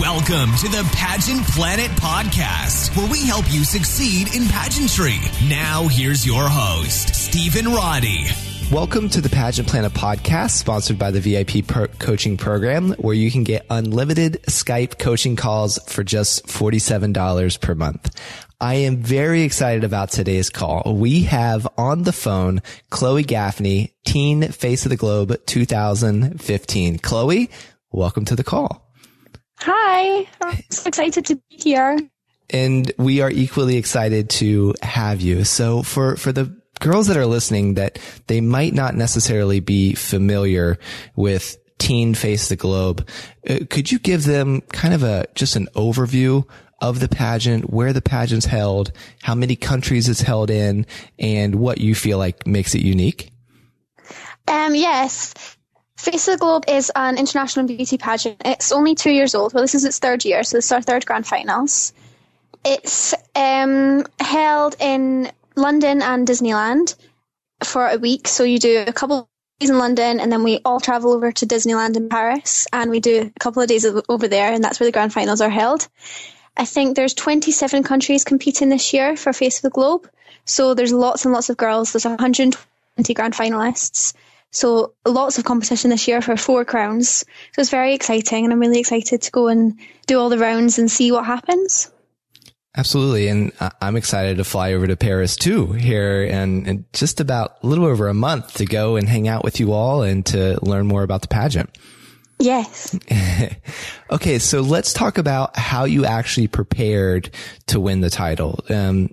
Welcome to the Pageant Planet Podcast, where we help you succeed in pageantry. Now, here's your host, Stephen Roddy. Welcome to the Pageant Planet podcast, sponsored by the VIP pro- coaching program, where you can get unlimited Skype coaching calls for just $47 per month. I am very excited about today's call. We have on the phone Chloe Gaffney, Teen Face of the Globe 2015. Chloe, welcome to the call. Hi, I'm so excited to be here. And we are equally excited to have you. So for, for the girls that are listening that they might not necessarily be familiar with Teen Face the Globe, uh, could you give them kind of a, just an overview of the pageant, where the pageant's held, how many countries it's held in, and what you feel like makes it unique? Um, yes. Face of the Globe is an international beauty pageant. It's only two years old. Well, this is its third year, so this is our third grand finals. It's um, held in London and Disneyland for a week. So you do a couple of days in London, and then we all travel over to Disneyland in Paris, and we do a couple of days over there, and that's where the grand finals are held. I think there's 27 countries competing this year for Face of the Globe. So there's lots and lots of girls. There's 120 grand finalists. So lots of competition this year for four crowns. So it's very exciting and I'm really excited to go and do all the rounds and see what happens. Absolutely. And I'm excited to fly over to Paris too here in, in just about a little over a month to go and hang out with you all and to learn more about the pageant. Yes. okay. So let's talk about how you actually prepared to win the title. Um,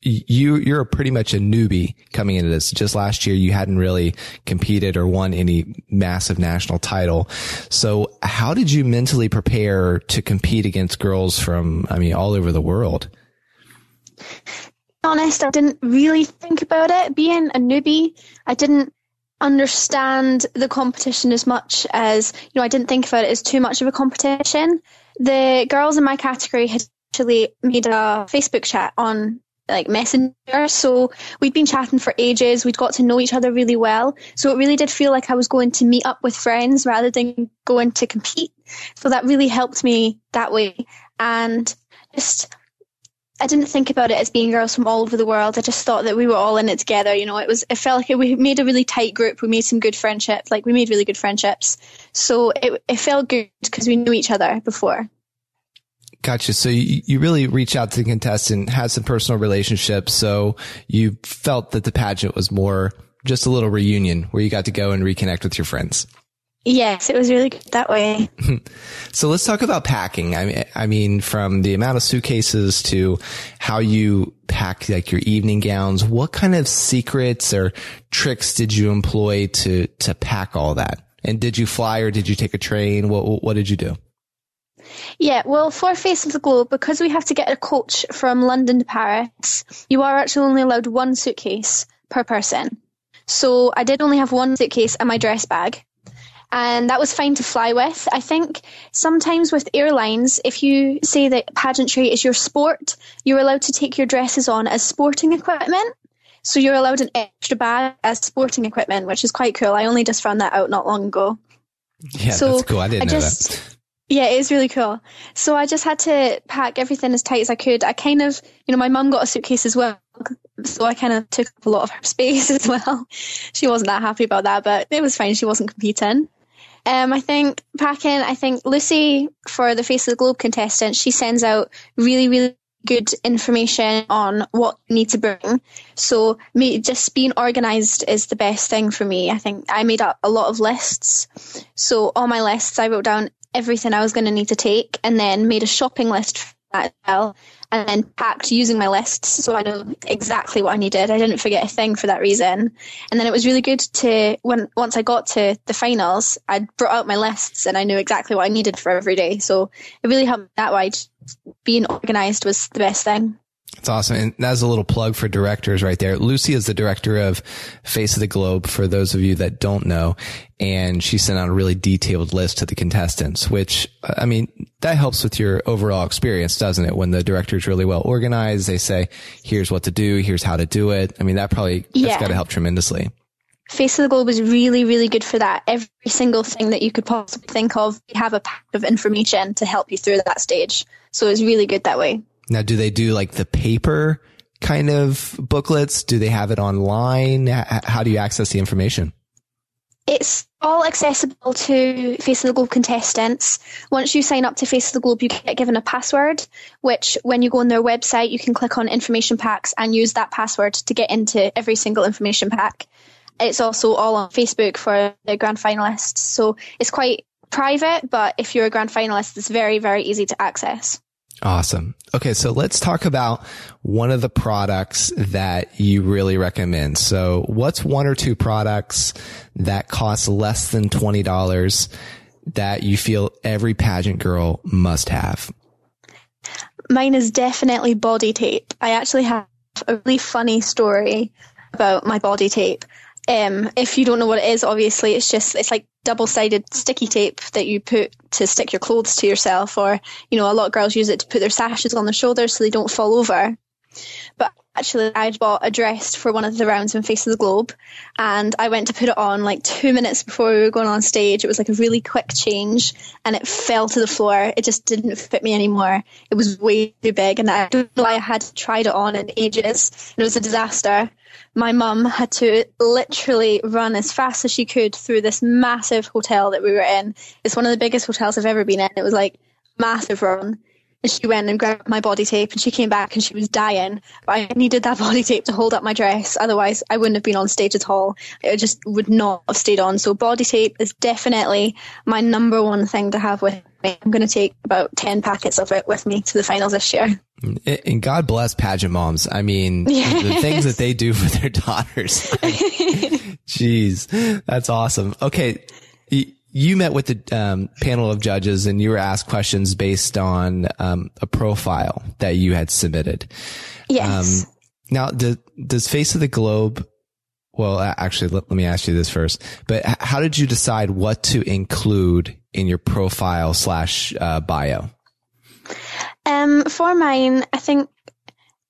you you're pretty much a newbie coming into this. Just last year you hadn't really competed or won any massive national title. So how did you mentally prepare to compete against girls from I mean all over the world? Honest, I didn't really think about it. Being a newbie, I didn't understand the competition as much as you know. I didn't think about it as too much of a competition. The girls in my category had actually made a Facebook chat on like messenger. So we'd been chatting for ages. We'd got to know each other really well. So it really did feel like I was going to meet up with friends rather than going to compete. So that really helped me that way. And just, I didn't think about it as being girls from all over the world. I just thought that we were all in it together. You know, it was, it felt like we made a really tight group. We made some good friendships. Like we made really good friendships. So it, it felt good because we knew each other before. Gotcha. So you, you really reach out to the contestant, had some personal relationships. So you felt that the pageant was more just a little reunion where you got to go and reconnect with your friends. Yes, it was really good that way. so let's talk about packing. I mean, I mean, from the amount of suitcases to how you pack like your evening gowns, what kind of secrets or tricks did you employ to, to pack all that? And did you fly or did you take a train? What, what did you do? Yeah, well, for Face of the Globe, because we have to get a coach from London to Paris, you are actually only allowed one suitcase per person. So I did only have one suitcase and my dress bag. And that was fine to fly with. I think sometimes with airlines, if you say that pageantry is your sport, you're allowed to take your dresses on as sporting equipment. So you're allowed an extra bag as sporting equipment, which is quite cool. I only just found that out not long ago. Yeah, so that's cool. I didn't I know just, that. Yeah, it is really cool. So I just had to pack everything as tight as I could. I kind of, you know, my mum got a suitcase as well. So I kind of took up a lot of her space as well. She wasn't that happy about that, but it was fine. She wasn't competing. Um, I think packing, I think Lucy, for the Face of the Globe contestant, she sends out really, really good information on what you need to bring. So me, just being organised is the best thing for me. I think I made up a lot of lists. So on my lists, I wrote down everything I was going to need to take and then made a shopping list for that as well and then packed using my lists so I know exactly what I needed. I didn't forget a thing for that reason. And then it was really good to when once I got to the finals, I brought out my lists and I knew exactly what I needed for every day. So it really helped that way. Being organized was the best thing. It's awesome. And that's a little plug for directors right there. Lucy is the director of Face of the Globe for those of you that don't know. And she sent out a really detailed list to the contestants, which, I mean, that helps with your overall experience, doesn't it? When the director is really well organized, they say, here's what to do. Here's how to do it. I mean, that probably, yeah. that's got to help tremendously. Face of the Globe is really, really good for that. Every single thing that you could possibly think of, we have a pack of information to help you through that stage. So it's really good that way. Now, do they do like the paper kind of booklets? Do they have it online? How do you access the information? It's all accessible to Face of the Globe contestants. Once you sign up to Face of the Globe, you get given a password, which when you go on their website, you can click on information packs and use that password to get into every single information pack. It's also all on Facebook for the grand finalists. So it's quite private, but if you're a grand finalist, it's very, very easy to access. Awesome. Okay. So let's talk about one of the products that you really recommend. So what's one or two products that cost less than $20 that you feel every pageant girl must have? Mine is definitely body tape. I actually have a really funny story about my body tape. Um, if you don't know what it is, obviously it's just it's like double-sided sticky tape that you put to stick your clothes to yourself, or you know a lot of girls use it to put their sashes on their shoulders so they don't fall over. But actually, I'd bought a dress for one of the rounds in Face of the Globe, and I went to put it on like two minutes before we were going on stage. It was like a really quick change, and it fell to the floor. It just didn't fit me anymore. It was way too big, and I don't know why I had tried it on in ages. It was a disaster my mum had to literally run as fast as she could through this massive hotel that we were in. It's one of the biggest hotels I've ever been in. It was like massive run. And she went and grabbed my body tape and she came back and she was dying. But I needed that body tape to hold up my dress. Otherwise, I wouldn't have been on stage at all. It just would not have stayed on. So body tape is definitely my number one thing to have with me. I'm going to take about 10 packets of it with me to the finals this year. And God bless pageant moms. I mean, yes. the things that they do for their daughters. Jeez, that's awesome. Okay. You met with the um, panel of judges and you were asked questions based on um, a profile that you had submitted. Yes. Um, now, does, does Face of the Globe well, actually, let, let, me ask you this first. But how did you decide what to include in your profile slash uh, bio? Um, for mine, I think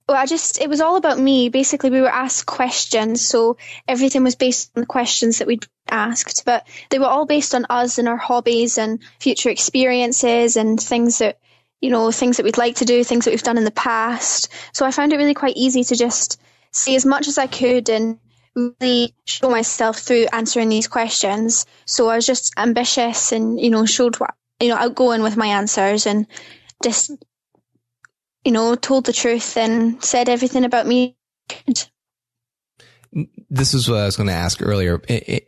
well, I just it was all about me. Basically, we were asked questions, so everything was based on the questions that we'd asked, but they were all based on us and our hobbies and future experiences and things that you know, things that we'd like to do, things that we've done in the past. So I found it really quite easy to just say as much as I could and really show myself through answering these questions. So I was just ambitious and you know showed what you know outgoing with my answers and just you know, told the truth and said everything about me. This is what I was going to ask earlier.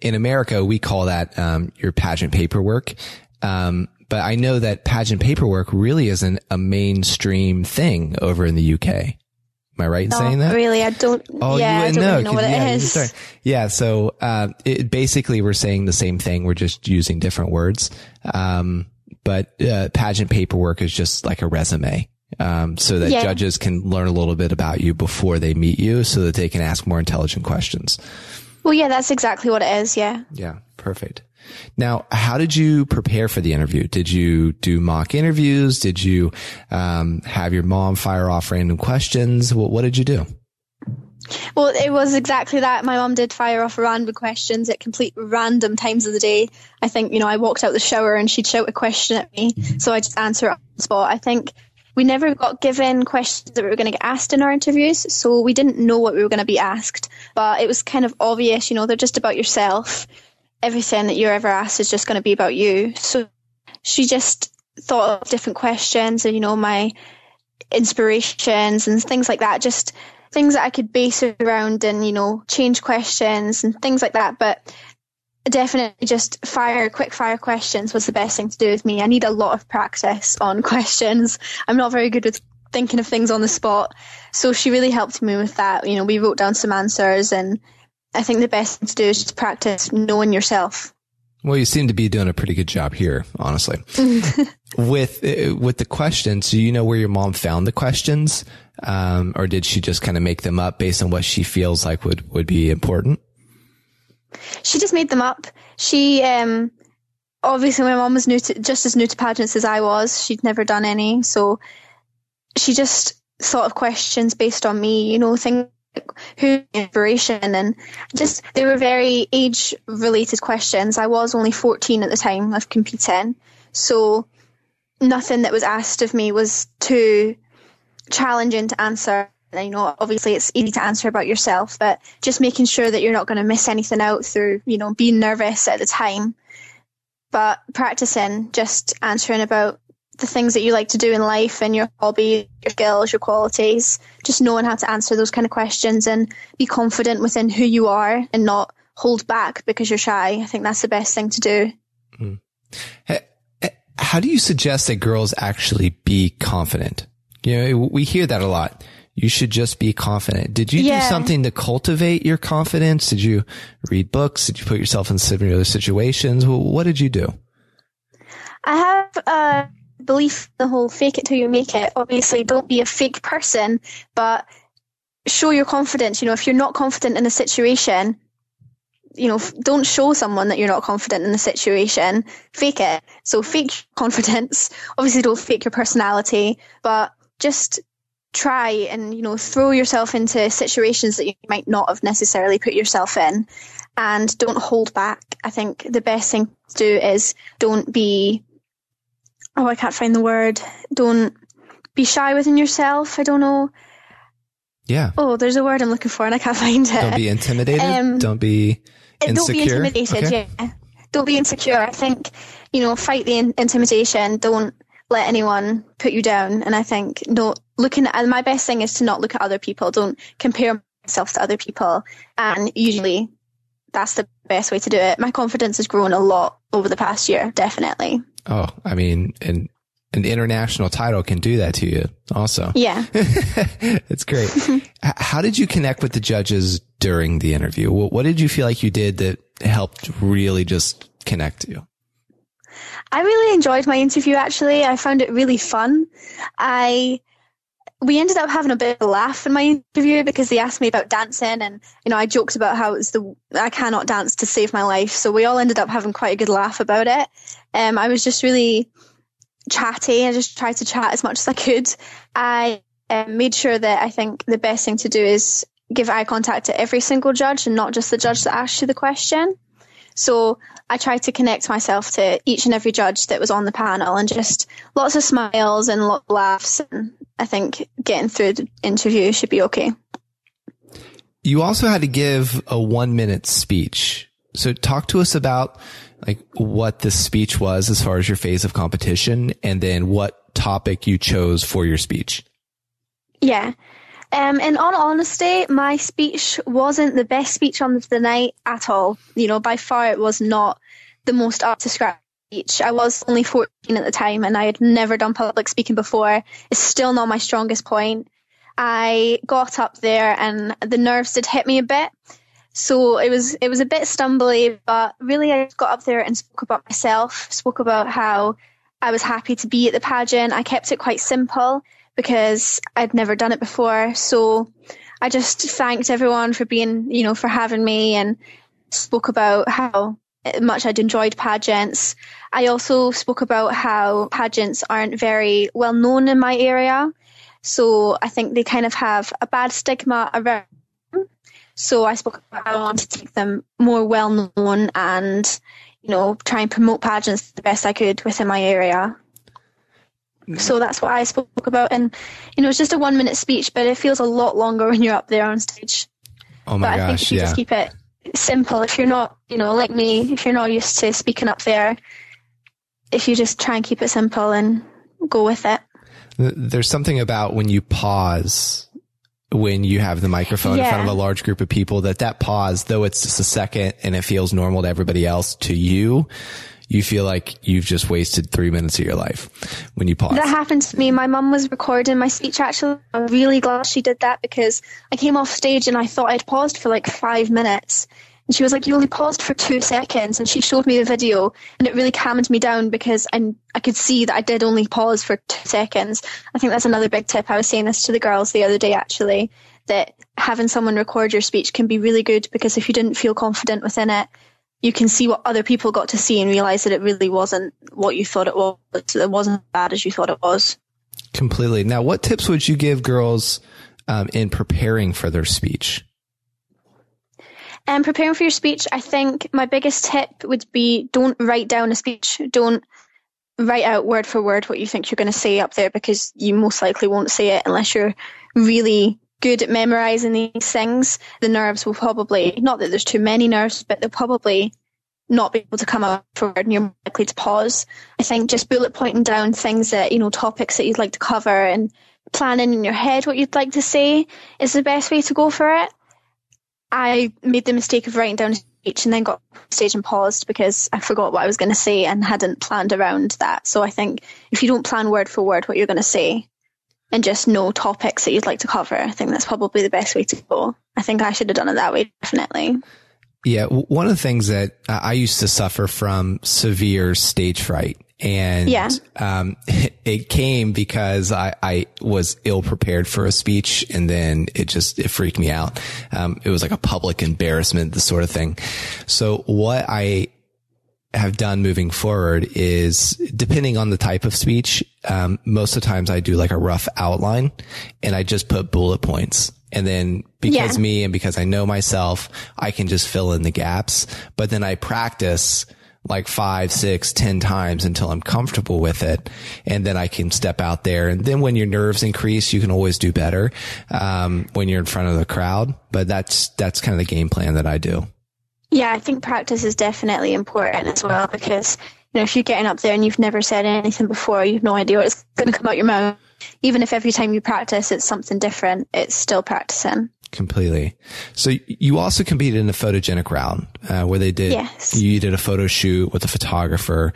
In America, we call that um, your pageant paperwork. Um, but I know that pageant paperwork really isn't a mainstream thing over in the UK. Am I right in no, saying that? Really, I don't. Oh, yeah, you wouldn't know, really know what yeah, it is. Yeah, so uh, it, basically, we're saying the same thing. We're just using different words. Um, but uh, pageant paperwork is just like a resume um, so that yeah. judges can learn a little bit about you before they meet you so that they can ask more intelligent questions. Well, yeah, that's exactly what it is. Yeah. Yeah. Perfect. Now, how did you prepare for the interview? Did you do mock interviews? Did you um, have your mom fire off random questions? What, what did you do? Well, it was exactly that. My mom did fire off random questions at complete random times of the day. I think, you know, I walked out the shower and she'd shout a question at me. So I just answer it on the spot. I think we never got given questions that we were going to get asked in our interviews, so we didn't know what we were going to be asked. But it was kind of obvious, you know, they're just about yourself. Everything that you're ever asked is just going to be about you. So she just thought of different questions and, you know, my inspirations and things like that. Just things that I could base around and, you know, change questions and things like that. But definitely just fire quick fire questions was the best thing to do with me. I need a lot of practice on questions. I'm not very good with thinking of things on the spot. So she really helped me with that. You know, we wrote down some answers and I think the best thing to do is just practice knowing yourself. Well, you seem to be doing a pretty good job here, honestly. with uh, with the questions, do you know where your mom found the questions, um, or did she just kind of make them up based on what she feels like would would be important? She just made them up. She, um, obviously, my mom was new to, just as new to pageants as I was. She'd never done any, so she just thought of questions based on me. You know, things who inspiration and just they were very age related questions. I was only 14 at the time of competing, so nothing that was asked of me was too challenging to answer. You know, obviously it's easy to answer about yourself, but just making sure that you're not going to miss anything out through, you know, being nervous at the time. But practicing, just answering about the things that you like to do in life and your hobby, your skills, your qualities, just knowing how to answer those kind of questions and be confident within who you are and not hold back because you're shy. I think that's the best thing to do. Mm. How do you suggest that girls actually be confident? You know, we hear that a lot. You should just be confident. Did you yeah. do something to cultivate your confidence? Did you read books? Did you put yourself in similar situations? What did you do? I have a belief the whole fake it till you make it. Obviously, don't be a fake person, but show your confidence. You know, if you're not confident in a situation, you know, don't show someone that you're not confident in the situation. Fake it. So fake confidence. Obviously, don't fake your personality, but just try and you know throw yourself into situations that you might not have necessarily put yourself in and don't hold back i think the best thing to do is don't be oh, I can't find the word. Don't be shy within yourself. I don't know. Yeah. Oh, there's a word I'm looking for and I can't find it. Don't be intimidated. Um, don't be insecure. Don't be intimidated. Okay. Yeah. Don't be insecure. I think you know, fight the in- intimidation. Don't let anyone put you down. And I think no, looking at my best thing is to not look at other people. Don't compare myself to other people. And usually, that's the best way to do it. My confidence has grown a lot over the past year, definitely. Oh, I mean, an an international title can do that to you also. Yeah. it's great. How did you connect with the judges during the interview? What did you feel like you did that helped really just connect you? I really enjoyed my interview actually. I found it really fun. I we ended up having a bit of a laugh in my interview because they asked me about dancing and you know I joked about how it's the I cannot dance to save my life. So we all ended up having quite a good laugh about it. Um, I was just really chatty. I just tried to chat as much as I could. I um, made sure that I think the best thing to do is give eye contact to every single judge and not just the judge that asked you the question so I tried to connect myself to each and every judge that was on the panel and just lots of smiles and lots of laughs. And I think getting through the interview should be okay. You also had to give a one minute speech. So talk to us about like what the speech was as far as your phase of competition and then what topic you chose for your speech. Yeah. Um, in all honesty, my speech wasn't the best speech on the night at all. You know, by far it was not the most up to scratch speech. I was only 14 at the time and I had never done public speaking before. It's still not my strongest point. I got up there and the nerves did hit me a bit. So it was it was a bit stumbly, but really I got up there and spoke about myself, spoke about how I was happy to be at the pageant. I kept it quite simple because I'd never done it before. So I just thanked everyone for being, you know, for having me and spoke about how much I'd enjoyed pageants. I also spoke about how pageants aren't very well known in my area. So I think they kind of have a bad stigma around. So I spoke about how I want to take them more well known and, you know, try and promote pageants the best I could within my area. Mm. So that's what I spoke about. And, you know, it's just a one minute speech, but it feels a lot longer when you're up there on stage. Oh my but gosh. I think if you yeah. just keep it simple, if you're not, you know, like me, if you're not used to speaking up there, if you just try and keep it simple and go with it. There's something about when you pause when you have the microphone yeah. in front of a large group of people that that pause, though it's just a second and it feels normal to everybody else, to you, you feel like you've just wasted three minutes of your life when you pause. That happened to me. My mum was recording my speech actually. I'm really glad she did that because I came off stage and I thought I'd paused for like five minutes. And she was like, You only paused for two seconds. And she showed me the video and it really calmed me down because I, I could see that I did only pause for two seconds. I think that's another big tip. I was saying this to the girls the other day actually that having someone record your speech can be really good because if you didn't feel confident within it, you can see what other people got to see and realize that it really wasn't what you thought it was. It wasn't as bad as you thought it was. Completely. Now, what tips would you give girls um, in preparing for their speech? And um, preparing for your speech, I think my biggest tip would be don't write down a speech. Don't write out word for word what you think you're going to say up there because you most likely won't say it unless you're really good at memorizing these things. The nerves will probably, not that there's too many nerves, but they'll probably not be able to come up forward and you're likely to pause. I think just bullet pointing down things that, you know, topics that you'd like to cover and planning in your head what you'd like to say is the best way to go for it. I made the mistake of writing down a speech and then got stage and paused because I forgot what I was going to say and hadn't planned around that. So I think if you don't plan word for word what you're going to say and just know topics that you'd like to cover, I think that's probably the best way to go. I think I should have done it that way, definitely. Yeah. One of the things that I used to suffer from severe stage fright and yeah. um, it came because I, I was ill prepared for a speech, and then it just it freaked me out. Um, it was like a public embarrassment, the sort of thing. So what I have done moving forward is depending on the type of speech. Um, most of the times I do like a rough outline, and I just put bullet points. And then because yeah. me and because I know myself, I can just fill in the gaps. But then I practice like five, six, ten times until I'm comfortable with it. And then I can step out there. And then when your nerves increase, you can always do better, um, when you're in front of the crowd. But that's, that's kind of the game plan that I do. Yeah, I think practice is definitely important as well because, you know, if you're getting up there and you've never said anything before, you've no idea what's going to come out your mouth. Even if every time you practice, it's something different, it's still practicing completely. So you also competed in the photogenic round uh, where they did yes. you did a photo shoot with a photographer.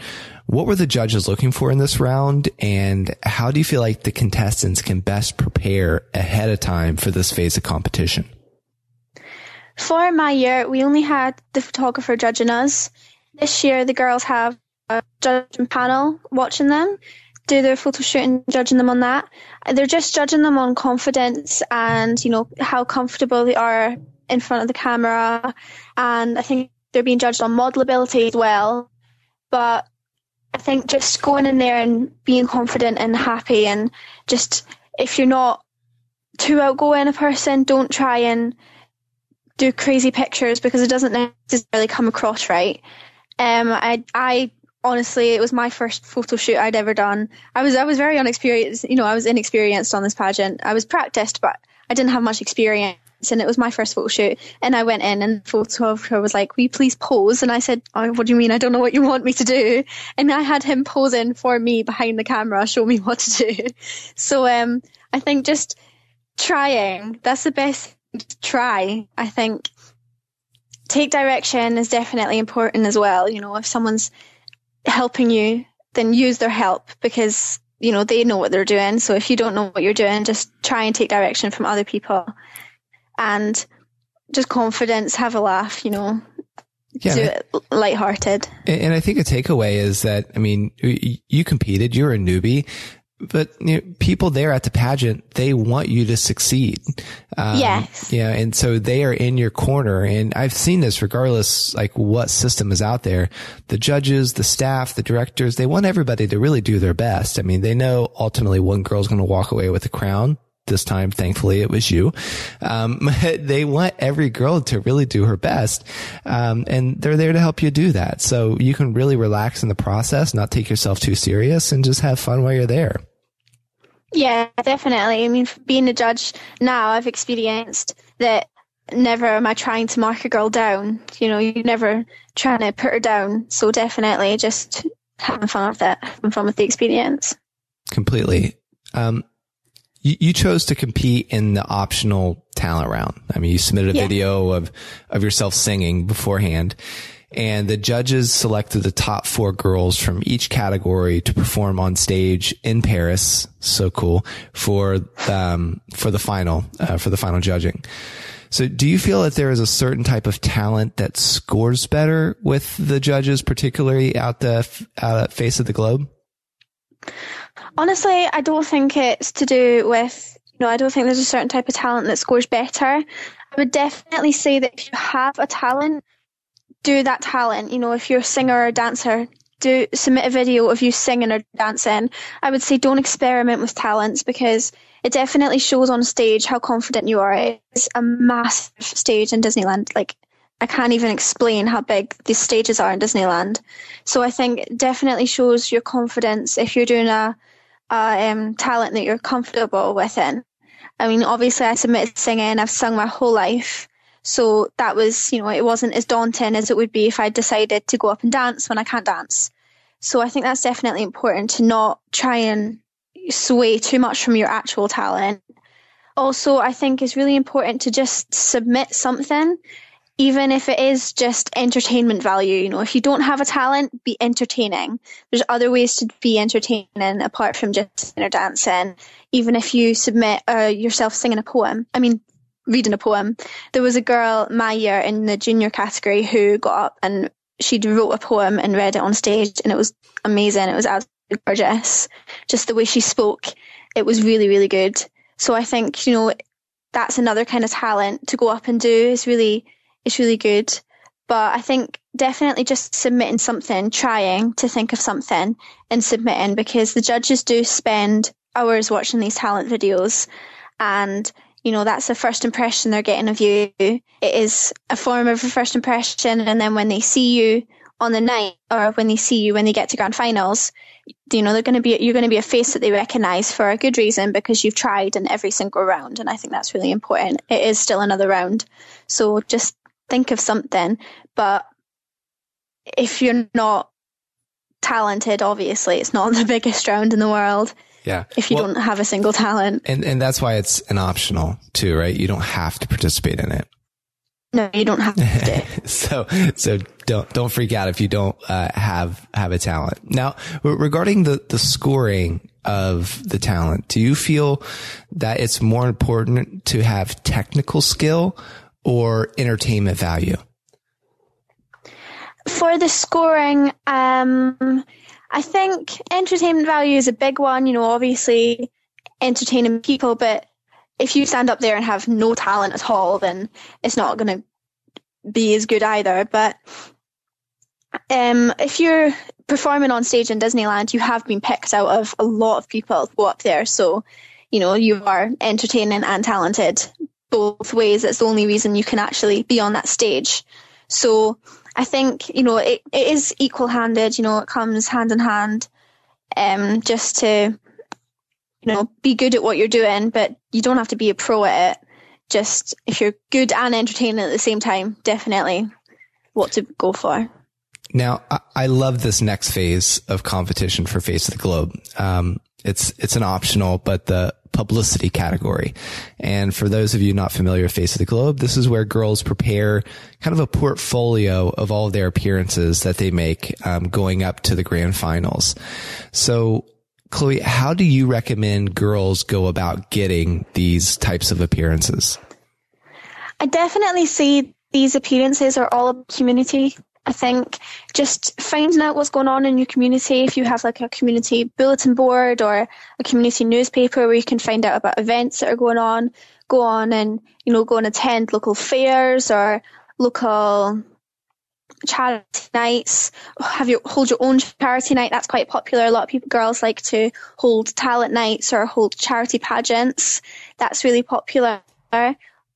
What were the judges looking for in this round, and how do you feel like the contestants can best prepare ahead of time for this phase of competition? For my year, we only had the photographer judging us. This year, the girls have a judging panel watching them do their photo shoot and judging them on that. They're just judging them on confidence and, you know, how comfortable they are in front of the camera. And I think they're being judged on model ability as well. But I think just going in there and being confident and happy and just if you're not too outgoing a person, don't try and do crazy pictures because it doesn't necessarily come across right. Um, I I honestly, it was my first photo shoot I'd ever done. I was I was very inexperienced. You know, I was inexperienced on this pageant. I was practiced, but I didn't have much experience. And it was my first photo shoot. And I went in, and the photographer was like, "Will you please pose?" And I said, oh, "What do you mean? I don't know what you want me to do." And I had him posing for me behind the camera, show me what to do. So um, I think just trying. That's the best. Try. I think take direction is definitely important as well. You know, if someone's helping you, then use their help because, you know, they know what they're doing. So if you don't know what you're doing, just try and take direction from other people and just confidence, have a laugh, you know, yeah, do it lighthearted. And I think a takeaway is that, I mean, you competed, you're a newbie but you know, people there at the pageant, they want you to succeed. Um, yes. Yeah. And so they are in your corner. And I've seen this regardless, like what system is out there. The judges, the staff, the directors, they want everybody to really do their best. I mean, they know ultimately one girl's going to walk away with the crown. This time, thankfully, it was you. Um, they want every girl to really do her best. Um, and they're there to help you do that. So you can really relax in the process, not take yourself too serious and just have fun while you're there. Yeah, definitely. I mean, being a judge now, I've experienced that never am I trying to mark a girl down. You know, you're never trying to put her down. So definitely just having fun with it, having fun with the experience. Completely. Um, you, you chose to compete in the optional talent round. I mean, you submitted a yeah. video of, of yourself singing beforehand and the judges selected the top four girls from each category to perform on stage in Paris. So cool for um, for the final uh, for the final judging. So, do you feel that there is a certain type of talent that scores better with the judges, particularly out the uh, face of the globe? Honestly, I don't think it's to do with you know. I don't think there's a certain type of talent that scores better. I would definitely say that if you have a talent do that talent. You know, if you're a singer or a dancer, do submit a video of you singing or dancing, I would say don't experiment with talents because it definitely shows on stage how confident you are. It's a massive stage in Disneyland. Like I can't even explain how big these stages are in Disneyland. So I think it definitely shows your confidence if you're doing a, a um, talent that you're comfortable within. I mean, obviously I submitted singing. I've sung my whole life. So that was, you know, it wasn't as daunting as it would be if I decided to go up and dance when I can't dance. So I think that's definitely important to not try and sway too much from your actual talent. Also, I think it's really important to just submit something, even if it is just entertainment value. You know, if you don't have a talent, be entertaining. There's other ways to be entertaining apart from just singing or dancing. Even if you submit uh, yourself singing a poem. I mean, reading a poem. There was a girl my year in the junior category who got up and she wrote a poem and read it on stage, and it was amazing. It was absolutely gorgeous. Just the way she spoke, it was really, really good. So I think you know that's another kind of talent to go up and do is really is really good. But I think definitely just submitting something, trying to think of something and submitting because the judges do spend hours watching these talent videos and you know, that's the first impression they're getting of you. It is a form of a first impression. And then when they see you on the night or when they see you when they get to grand finals, you know, they're going to be, you're going to be a face that they recognize for a good reason because you've tried in every single round. And I think that's really important. It is still another round. So just think of something. But if you're not talented, obviously, it's not the biggest round in the world. Yeah. If you well, don't have a single talent. And and that's why it's an optional too, right? You don't have to participate in it. No, you don't have to. so so don't don't freak out if you don't uh, have have a talent. Now, regarding the the scoring of the talent, do you feel that it's more important to have technical skill or entertainment value? For the scoring, um, I think entertainment value is a big one. You know, obviously entertaining people, but if you stand up there and have no talent at all, then it's not going to be as good either. But um, if you're performing on stage in Disneyland, you have been picked out of a lot of people to go up there. So, you know, you are entertaining and talented both ways. That's the only reason you can actually be on that stage. So I think, you know, it, it is equal handed, you know, it comes hand in hand, um, just to, you know, be good at what you're doing, but you don't have to be a pro at it. Just if you're good and entertaining at the same time, definitely what to go for. Now, I love this next phase of competition for Face of the Globe. Um, it's, it's an optional, but the publicity category. And for those of you not familiar with Face of the Globe, this is where girls prepare kind of a portfolio of all of their appearances that they make um, going up to the grand finals. So, Chloe, how do you recommend girls go about getting these types of appearances? I definitely see these appearances are all community I think just finding out what's going on in your community, if you have like a community bulletin board or a community newspaper where you can find out about events that are going on, go on and, you know, go and attend local fairs or local charity nights. Have you hold your own charity night? That's quite popular. A lot of people, girls like to hold talent nights or hold charity pageants. That's really popular.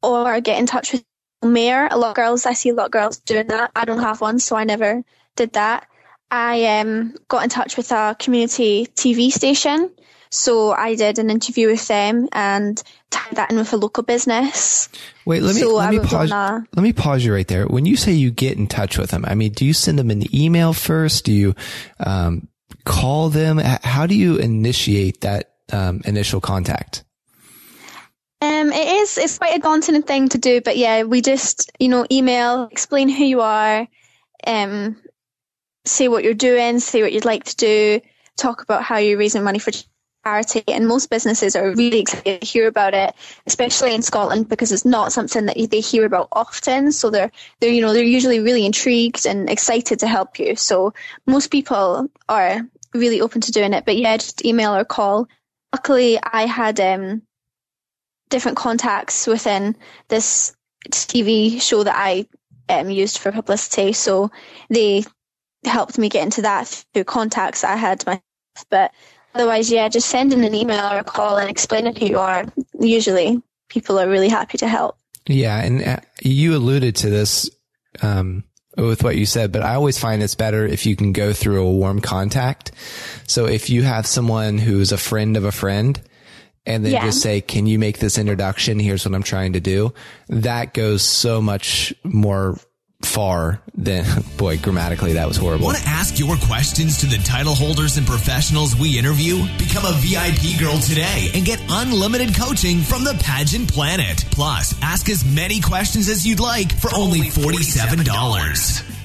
Or get in touch with mayor. A lot of girls, I see a lot of girls doing that. I don't have one, so I never did that. I um, got in touch with a community TV station. So I did an interview with them and tied that in with a local business. Wait, let me so let me pause. A, let me pause you right there. When you say you get in touch with them, I mean, do you send them an email first? Do you um, call them? How do you initiate that um, initial contact? Um, it is. It's quite a daunting thing to do, but yeah, we just you know email, explain who you are, um, say what you're doing, say what you'd like to do, talk about how you're raising money for charity. And most businesses are really excited to hear about it, especially in Scotland because it's not something that they hear about often. So they're they're you know they're usually really intrigued and excited to help you. So most people are really open to doing it. But yeah, just email or call. Luckily, I had um different contacts within this TV show that I um, used for publicity. So they helped me get into that through contacts I had myself. But otherwise, yeah, just send in an email or a call and explain who you are. Usually, people are really happy to help. Yeah, and uh, you alluded to this um, with what you said, but I always find it's better if you can go through a warm contact. So if you have someone who's a friend of a friend and then Yeah. just say, can you make this introduction? Here's what I'm trying to do. That goes so much more far than, boy, grammatically, that was horrible. Want to ask your questions to the title holders and professionals we interview? Become a VIP girl today and get unlimited coaching from the Pageant Planet. Plus, ask as many questions as you'd like for only $47.